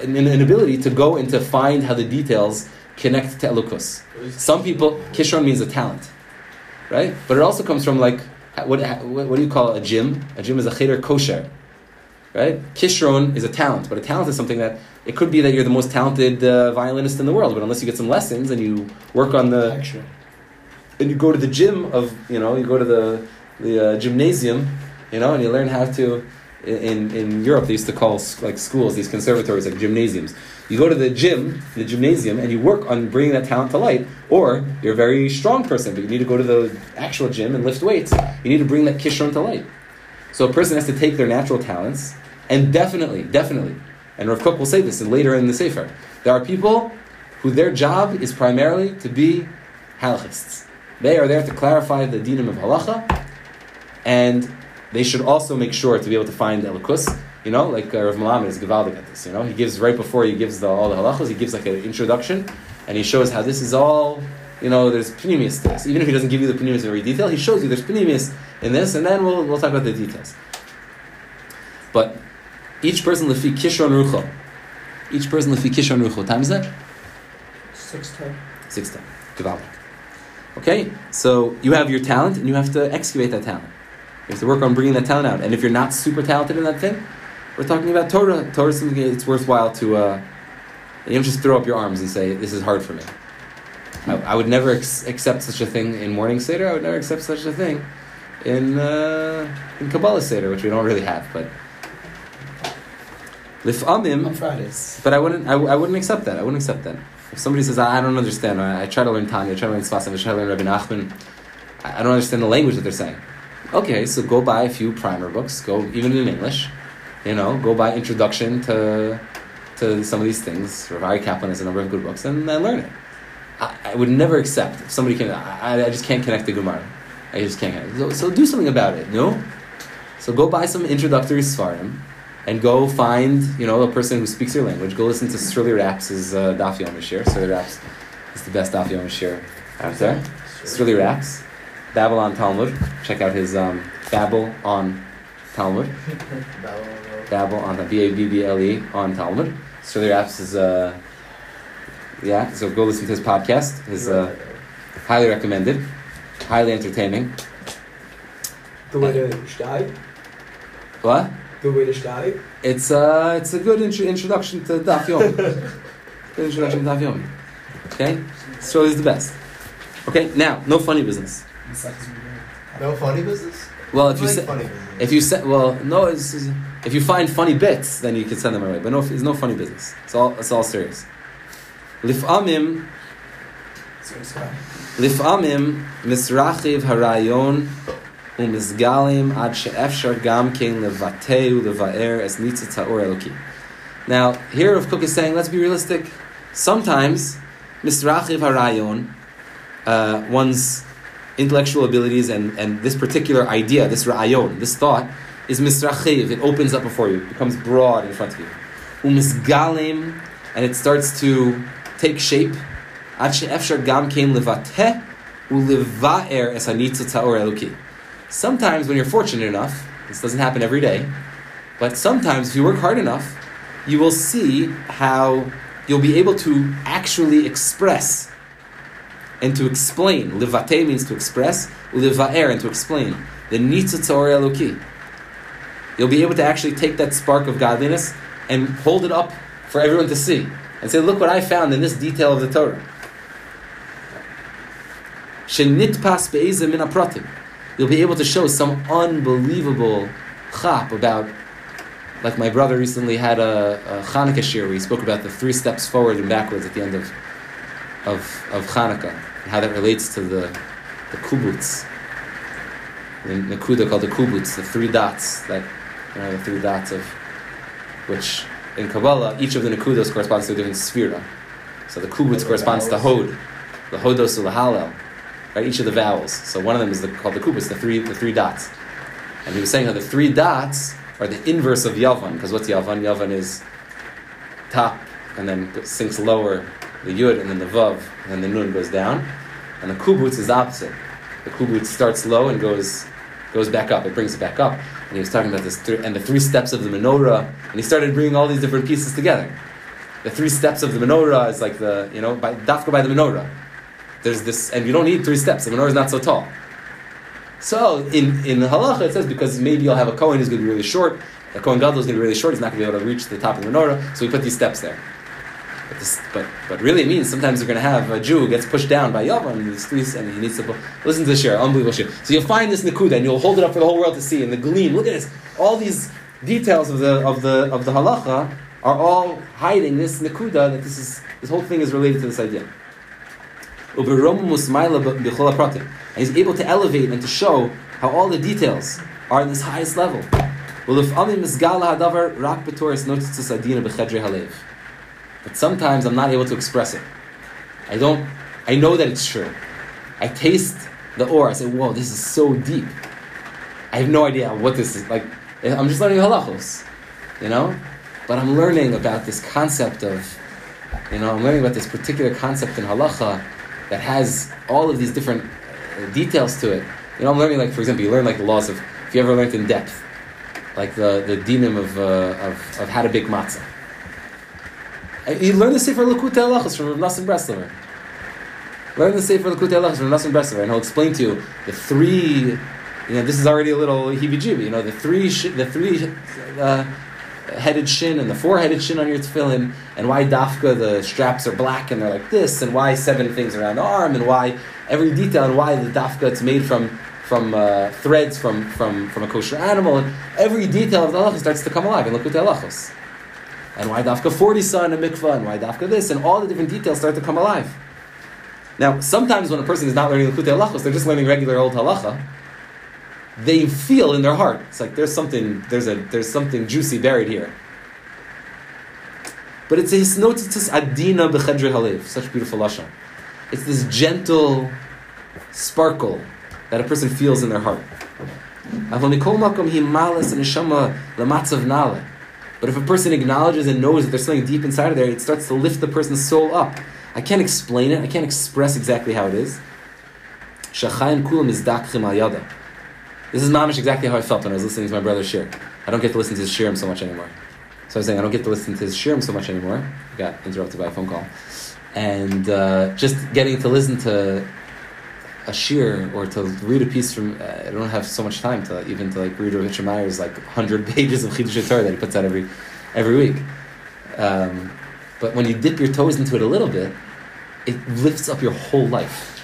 S1: an, an ability to go and to find how the details connect to elukus. Some people, kishron means a talent, right? But it also comes from like, what, what, what do you call a gym? A gym is a cheder kosher, right? Kishron is a talent, but a talent is something that, it could be that you're the most talented uh, violinist in the world, but unless you get some lessons and you work on the, and you go to the gym of you know you go to the the uh, gymnasium you know and you learn how to in in Europe they used to call like schools these conservatories like gymnasiums. You go to the gym the gymnasium and you work on bringing that talent to light or you're a very strong person but you need to go to the actual gym and lift weights. You need to bring that kishron to light. So a person has to take their natural talents and definitely definitely and Rav Kook will say this later in the Sefer there are people who their job is primarily to be halachists They are there to clarify the dinim of halacha, and they should also make sure to be able to find elikus. You know, like uh, Rav Melamed is Gevaldik at this. You know, he gives right before he gives the, all the halachas, he gives like an introduction, and he shows how this is all. You know, there's pnimius to this. Even if he doesn't give you the pnimius in every detail, he shows you there's pnimius in this, and then we'll, we'll talk about the details. But each person lefi kishron rucho. Each person lefi kishron rucho. Time is that?
S2: Six ten.
S1: Six time. Gevaldik. Okay, so you have your talent, and you have to excavate that talent. You have to work on bringing that talent out. And if you're not super talented in that thing, we're talking about Torah. Torah is something it's worthwhile to. Uh, you don't just throw up your arms and say, "This is hard for me." I, I would never ex- accept such a thing in morning seder. I would never accept such a thing in uh, in Kabbalah seder, which we don't really have. But lifamim,
S5: On Fridays.
S1: but I wouldn't. I, I wouldn't accept that. I wouldn't accept that. If somebody says, "I, I don't understand," or, I try to learn Tanya, I try to learn Sfas Emes, I try to learn Rabbi Nachman, I, I don't understand the language that they're saying. Okay, so go buy a few primer books. Go even in English. You know, go buy introduction to to some of these things. Rav Aryeh Kaplan has a number of good books, and then learn it. I, I would never accept if somebody can. I, I just can't connect to Gemara. I just can't. So, so do something about it. No. So go buy some introductory svarim, and go find you know a person who speaks your language. Go listen to Srili Raps' uh, Daf Yom Shir. Raps is the best Daf Yom Shir out there. Srili Raps, Babylon Talmud. Check out his um, Babel on Talmud. Babel on the B A B B L E on Talmud. Srili Raps is uh, yeah. So go listen to his podcast. His uh, highly recommended, highly entertaining.
S6: The way to?
S1: What?
S6: The way to steig?
S1: It's uh, it's a good intro- introduction to Daf Yomi. good introduction to Daf Yomi. Okay, so is the best. Okay, now no funny business.
S3: No funny business.
S1: Well, if you
S3: like
S1: say, if you say, well, no, it's, it's- if you find funny bits, then you can send them away. But no, it's no funny business. It's all it's all serious. Lif'amim, lif'amim misrachiv harayon Now, here Rav Kook is saying, let's be realistic. Sometimes, misrachiv harayon, uh, one's intellectual abilities and, and this particular idea, this ra'ayon, this thought, is misrachiv. It opens up before you, it becomes broad in front of you. And it starts to take shape. Ad she'efshar gam kein levateh ulevaer es hanitzot ha'or eloki. Sometimes, when you're fortunate enough, this doesn't happen every day, but sometimes if you work hard enough, you will see how you'll be able to actually express and to explain. Livate means to express, ulevaer and to explain. The nitzot ha'or eloki. You'll be able to actually take that spark of godliness and hold it up for everyone to see and say, "Look what I found in this detail of the Torah." You'll be able to show some unbelievable chap about, like my brother recently had a, a Hanukkah shir where he spoke about the three steps forward and backwards at the end of of, of Hanukkah and how that relates to the the kubbutz, the nakuda called the kubbutz, the three dots that you know the three dots of which in Kabbalah each of the nakudas corresponds to a different sefira. So the kubbutz
S3: the
S1: corresponds to hod, the hodos halal, right? Each of the vowels. So one of them is the, called the kubbutz, the three the three dots. And he was saying how the three dots are the inverse of yavan, because what's yavan? Yavan is top and then sinks lower, the yud and then the vav, and then the nun goes down. And the kubbutz is opposite. The kubbutz starts low and goes goes back up. It brings it back up. And he was talking about this thr and the three steps of the menorah, and he started bringing all these different pieces together. The three steps of the menorah is like the you know by dafka by the menorah. There's this, and you don't need three steps. The menorah is not so tall. So in in halacha it says because maybe you'll have a kohen who's going to be really short. A kohen gadol is going to be really short. He's not going to be able to reach the top of the menorah. So we put these steps there. But, this, but but really it means sometimes you're going to have a Jew who gets pushed down by Yavan and and he needs to listen to the share, unbelievable share. So you'll find this nikuda and you'll hold it up for the whole world to see. And the gleam, look at this. All these details of the of the of the halacha are all hiding this nikuda that this is this whole thing is related to this idea. And he's able to elevate and to show how all the details are in this highest level. But sometimes I'm not able to express it. I don't. I know that it's true. I taste the or. I say, whoa, this is so deep. I have no idea what this is. Like, I'm just learning halachos, you know? But I'm learning about this concept of, you know, I'm learning about this particular concept in halacha that has all of these different uh, details to it. You know, I'm learning, like, for example, you learn, like, the laws of, if you ever learned in depth, like the, the dinim of, uh, of, of how to bake matzah. Uh, You learn the Sefer Likutei Halachos from Rav Nosson Breslover. Learn the Sefer Likutei Halachos from Rav Nosson Breslover, and he'll explain to you the three. You know, this is already a little heebie-jeebie. You know, the three, sh- the three uh, headed shin and the four-headed shin on your tefillin, and why dafka the straps are black and they're like this, and why seven things around the arm, and why every detail, and why the dafka it's made from from uh, threads from, from from a kosher animal, and every detail of the halacha starts to come alive And look at the Halachos and why dafka 40 son and mikvah, and why dafka this, and all the different details start to come alive. Now, sometimes when a person is not learning Likutei Halachos, they're just learning regular old halacha. They feel in their heart, it's like there's something, there's a, there's something juicy buried here. But it's a hisnotitus adina b'chedre halev, such beautiful lashon. It's this gentle sparkle that a person feels in their heart. But if a person acknowledges and knows that there's something deep inside of there, it starts to lift the person's soul up. I can't explain it. I can't express exactly how it is. This is mamish exactly how I felt when I was listening to my brother's shir. I don't get to listen to his shirim so much anymore. So I was saying I don't get to listen to his shirim so much anymore. I got interrupted by a phone call, and uh, just getting to listen to a shir or to read a piece from uh, I don't have so much time to even to like read Rav Meyer's like hundred pages of Chidush Torah that he puts out every every week. Um, but when you dip your toes into it a little bit, it lifts up your whole life.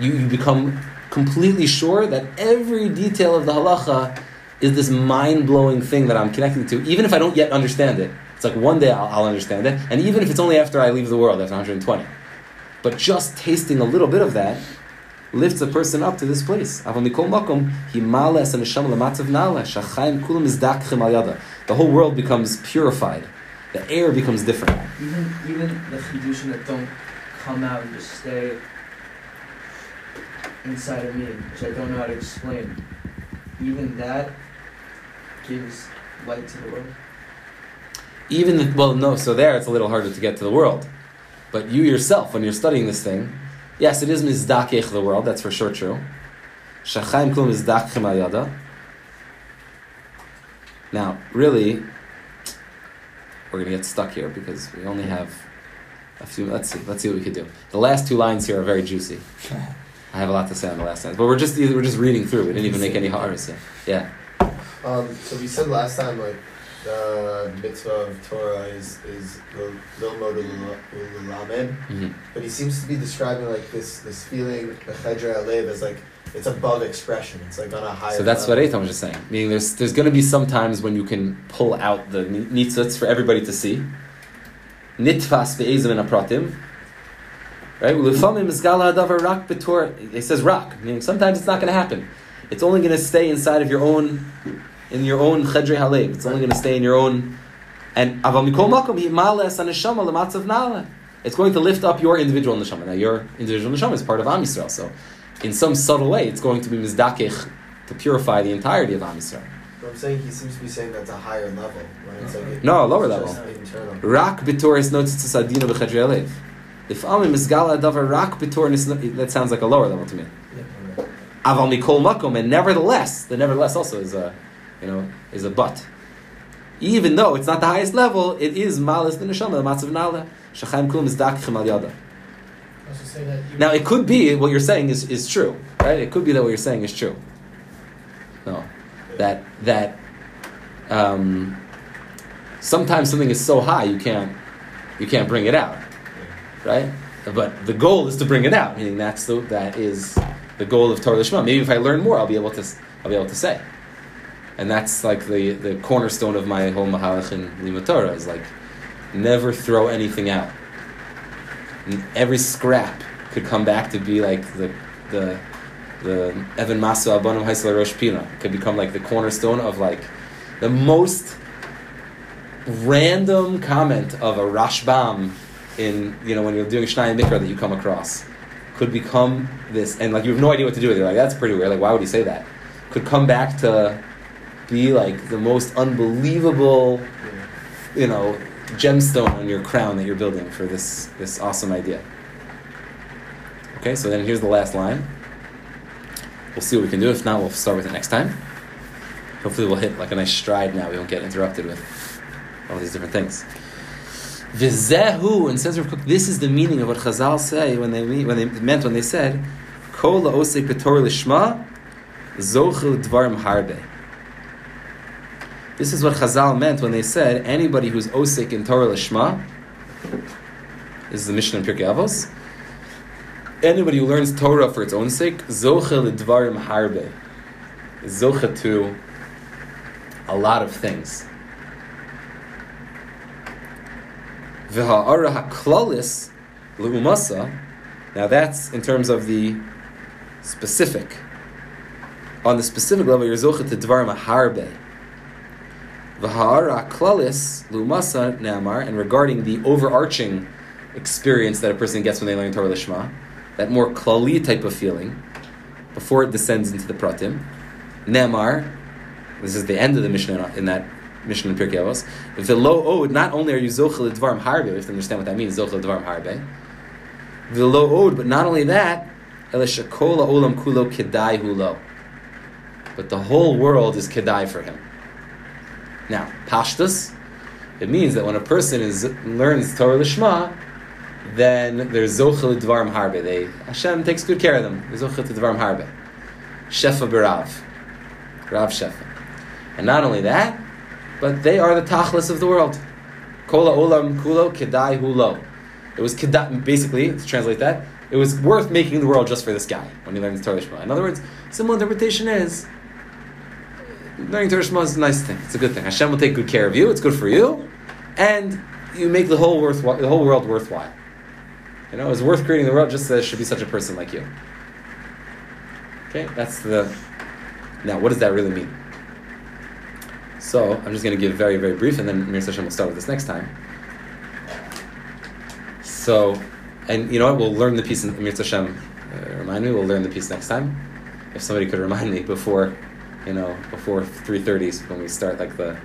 S1: You you become completely sure that every detail of the halacha is this mind blowing thing that I'm connecting to, even if I don't yet understand it. It's like one day I'll, I'll understand it, and even if it's only after I leave the world after 120. But just tasting a little bit of that lifts a person up to this place. The whole world becomes purified. The air becomes different.
S2: Even even the chidushim that don't come out and just stay inside of me, which I don't know how to explain. Even that gives light to the world.
S1: Even the, well, no. So there, it's a little harder to get to the world. But you yourself, when you're studying this thing, yes, it is mizdakech the world. That's for sure true. Shachaim klum mizdakchem al yada. Now, really, we're gonna get stuck here because we only have a few. Let's see. Let's see what we could do. The last two lines here are very juicy. I have a lot to say on the last lines, but we're just we're just reading through. We didn't even make any hars yet. Yeah.
S3: Um, so we said last time like the mitzvah of Torah is is lilmod ulamed,
S1: Mhm.
S3: but he seems to be describing like this this feeling bechedra alev as like it's above expression. It's like on a higher.
S1: So that's what
S3: level.
S1: Eitan was just saying. Meaning, there's there's going to be some times when you can pull out the ni- nitzuts for everybody to see. Nitfas be'ezim and apratim. Right? Ulufamim is gala rak betor. It says rak, meaning sometimes it's not going to happen. It's only going to stay inside of your own, in your own chedre halev. It's only going to stay in your own. And aval mikol makom hi males aneshama lematzav nala. It's going to lift up your individual neshama. Now your individual neshama is part of Am Yisrael, so in some subtle way, it's going to be mizdakech to purify the entirety of Am Yisrael.
S3: But I'm saying he seems to be saying that's a higher level when it's like it-
S1: No, a lower level. Rak b'toris notices adina b'chedrei alev. If amim is gala davar rak b'toris, that sounds like a lower level to me. Aval mikol makom, and nevertheless, the nevertheless also is a, you know, is a but. Even though it's not the highest level, it is malas the neshama, the matzav nala. Shachaim kulam is dakchim al yada. Now, it could be what you're saying is, is true, right? It could be that what you're saying is true. No, that that um, sometimes something is so high you can't you can't bring it out, right? But the goal is to bring it out. Meaning that's the that is the goal of Torah Lishma. Maybe if I learn more, I'll be able to I'll be able to say, and that's like the the cornerstone of my whole Mahalach in Lima Torah is like never throw anything out every scrap could come back to be like the the the Evan Masu Abanim Haisla Rosh Pina. Could become like the cornerstone of like the most random comment of a Rashbam in you know when you're doing Shnai Mikra that you come across could become this, and like you have no idea what to do with it. Like that's pretty weird. Like why would he say that? Could come back to be like the most unbelievable, you know, gemstone on your crown that you're building for this this awesome idea. Okay, so then here's the last line. We'll see what we can do. If not, we'll start with it next time. Hopefully, we'll hit like a nice stride now. We won't get interrupted with all these different things. Vizehu, and says Rav this is the meaning of what Chazal say when they mean, when they meant when they said, Kol la'osek b'tor lishma, zochel dvarim harbe. This is what Chazal meant when they said anybody who's osik in Torah lishma. This is the Mishnah in Pirkei Avos. Anybody who learns Torah for its own sake, zochel dvarim harbe, is zocha to a lot of things. V'ha'ara ha'klalis le'umasa. Now that's in terms of the specific. On the specific level, you're zocha to dvarim harbe. V'ha'ara ha'klalis le'umasa ne'amar. And regarding the overarching experience that a person gets when they learn Torah Lishma, that more klali type of feeling, before it descends into the pratim, ne'amar, this is the end of the Mishnah in that Mishnah in Pirkei Avos. The low ode, not only are you zochel dvarim harbe, have to understand what that means, zochel dvarim harbe. The low ode, but not only that, elishakola olam kulo kedai hulo. But the whole world is kedai for him. Now, pashtus, it means that when a person is learns Torah Lishma, then there's zochel dvarim harbe. They Hashem takes good care of them. There's zochel dvarim harbe. Shefa berav, rav shefa. And not only that, but they are the tachlis of the world. Kola olam kulo kedai hulo. It was kedai, basically, to translate that, it was worth making the world just for this guy when he learns Torah Shema. In other words, simple interpretation is learning Torah Shema is a nice thing. It's a good thing. Hashem will take good care of you. It's good for you, and you make the whole worthwhile, the whole world worthwhile. You know, it's worth creating the world just so there should be such a person like you. Okay, that's the. Now, what does that really mean? So I'm just going to give very, very brief, and then Mir Hashem will start with this next time. So, and you know what? We'll learn the piece in Mir Hashem. Uh, remind me. We'll learn the piece next time. If somebody could remind me before, you know, before 3:30 when we start like the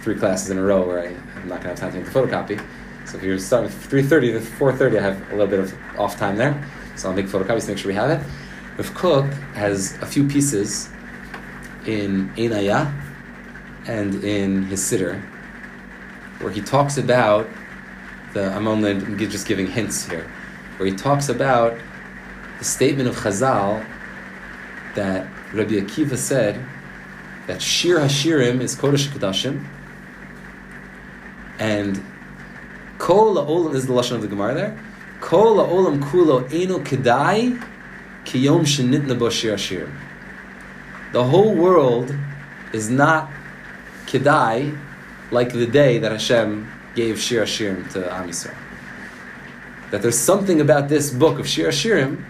S1: three classes in a row, where I, I'm not going to have time to make the photocopy. So if you start with 3:30 to 4:30, I have a little bit of off time there. So I'll make photocopies to make sure we have it. Rav Kook has a few pieces in Einaya and in his sitter, where he talks about the. I'm only just giving hints here, where he talks about the statement of Chazal that Rabbi Akiva said that Shir Hashirim is Kodesh Kodashim, and Kol Olam is the lashon of the Gemara there. Kol Olam Kulo Eno Kedai Kiyom Shenitna Bo Shir Hashirim. The whole world is not kedai like the day that Hashem gave Shir Hashirim to Am Yisrael. That there's something about this book of Shir Hashirim,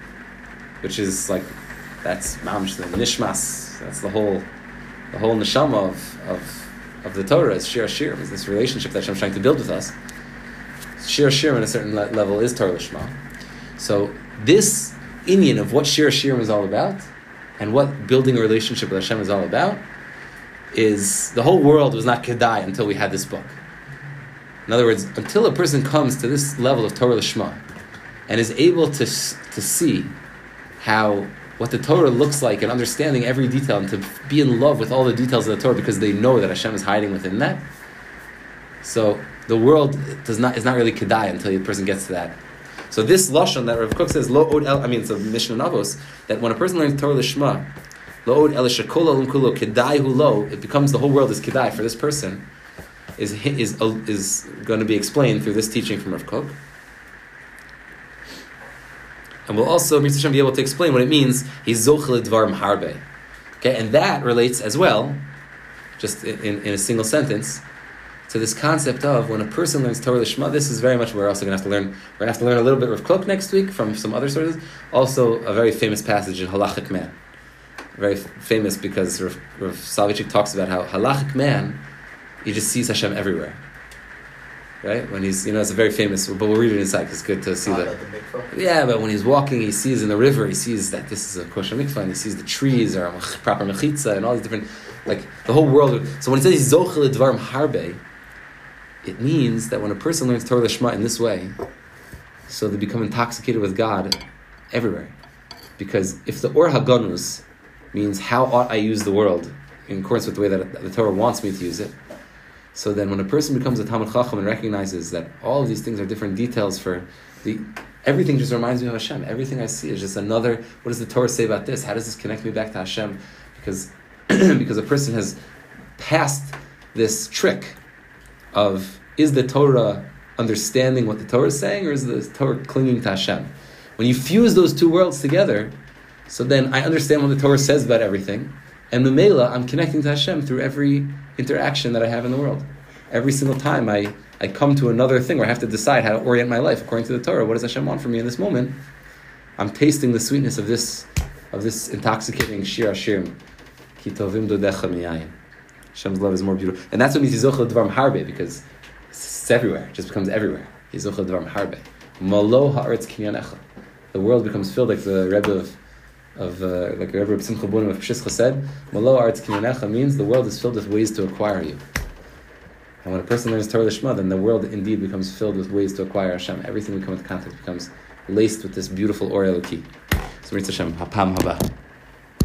S1: which is like that's mamish the nishmas. That's the whole the whole neshama of of, of the Torah is Shir Hashirim. Is this relationship that Hashem's trying to build with us. Shir Hashirim at a certain le- level is Torah Lishma. So this inyan of what Shir Hashirim is all about, and what building a relationship with Hashem is all about, is the whole world was not kedai until we had this book. In other words, until a person comes to this level of Torah Lishma and is able to, to see how what the Torah looks like and understanding every detail and to be in love with all the details of the Torah because they know that Hashem is hiding within that. So the world does not is not really kedai until the person gets to that. So this lashon that Rav Kook says lo od el, I mean it's a Mishnah Navos that when a person learns Torah Lishma, it becomes the whole world is kedai for this person. Is is is going to be explained through this teaching from Rav Kook. And we'll also, be able to explain what it means, he's zochel harbe. Okay, and that relates as well, just in, in a single sentence, to this concept of when a person learns Torah Lishma, this is very much we're also going to have to learn. We're going to have to learn a little bit of Kook next week from some other sources. Also, a very famous passage in Halachic Man. Very famous because Rav, Rav talks about how Halachic Man, he just sees Hashem everywhere. right? When he's, you know, it's a very famous, but we'll read it inside 'cause it's good to see
S3: Ah,
S1: the.
S3: the?
S1: Yeah, but when he's walking, he sees in the river, he sees that this is a kosher mikvah, and he sees the trees are a proper mechitza and all these different, like the whole world. So when he says zochel dvarim harbe, it means that when a person learns Torah Lishma in this way, so they become intoxicated with God everywhere. Because if the Or Haganuz means how ought I use the world in accordance with the way that the Torah wants me to use it, so then when a person becomes a Talmud Chacham and recognizes that all of these things are different details for the everything just reminds me of Hashem. Everything I see is just another what does the Torah say about this? How does this connect me back to Hashem? Because because a person has passed this trick of is the Torah understanding what the Torah is saying, or is the Torah clinging to Hashem? When you fuse those two worlds together, so then I understand what the Torah says about everything, and Mamela, I'm connecting to Hashem through every interaction that I have in the world. Every single time I, I come to another thing where I have to decide how to orient my life according to the Torah. What does Hashem want from me in this moment? I'm tasting the sweetness of this of this intoxicating Shir miyayin. Hashem's love is more beautiful. And that's what means Yizochel Dvarim Harbe, because it's everywhere. It just becomes everywhere. Yizochel Dvarim Harbe. Malo ha'aretz kinyanecha. The world becomes filled like the Rebbe of, of uh, like Rebbe Simcha of Pshischa said, Malo ha'aretz kinyanecha means the world is filled with ways to acquire you. And when a person learns Torah Lishma, then the world indeed becomes filled with ways to acquire Hashem. Everything we come into contact becomes laced with this beautiful Or Eloki. So, Hashem, Hapam Haba.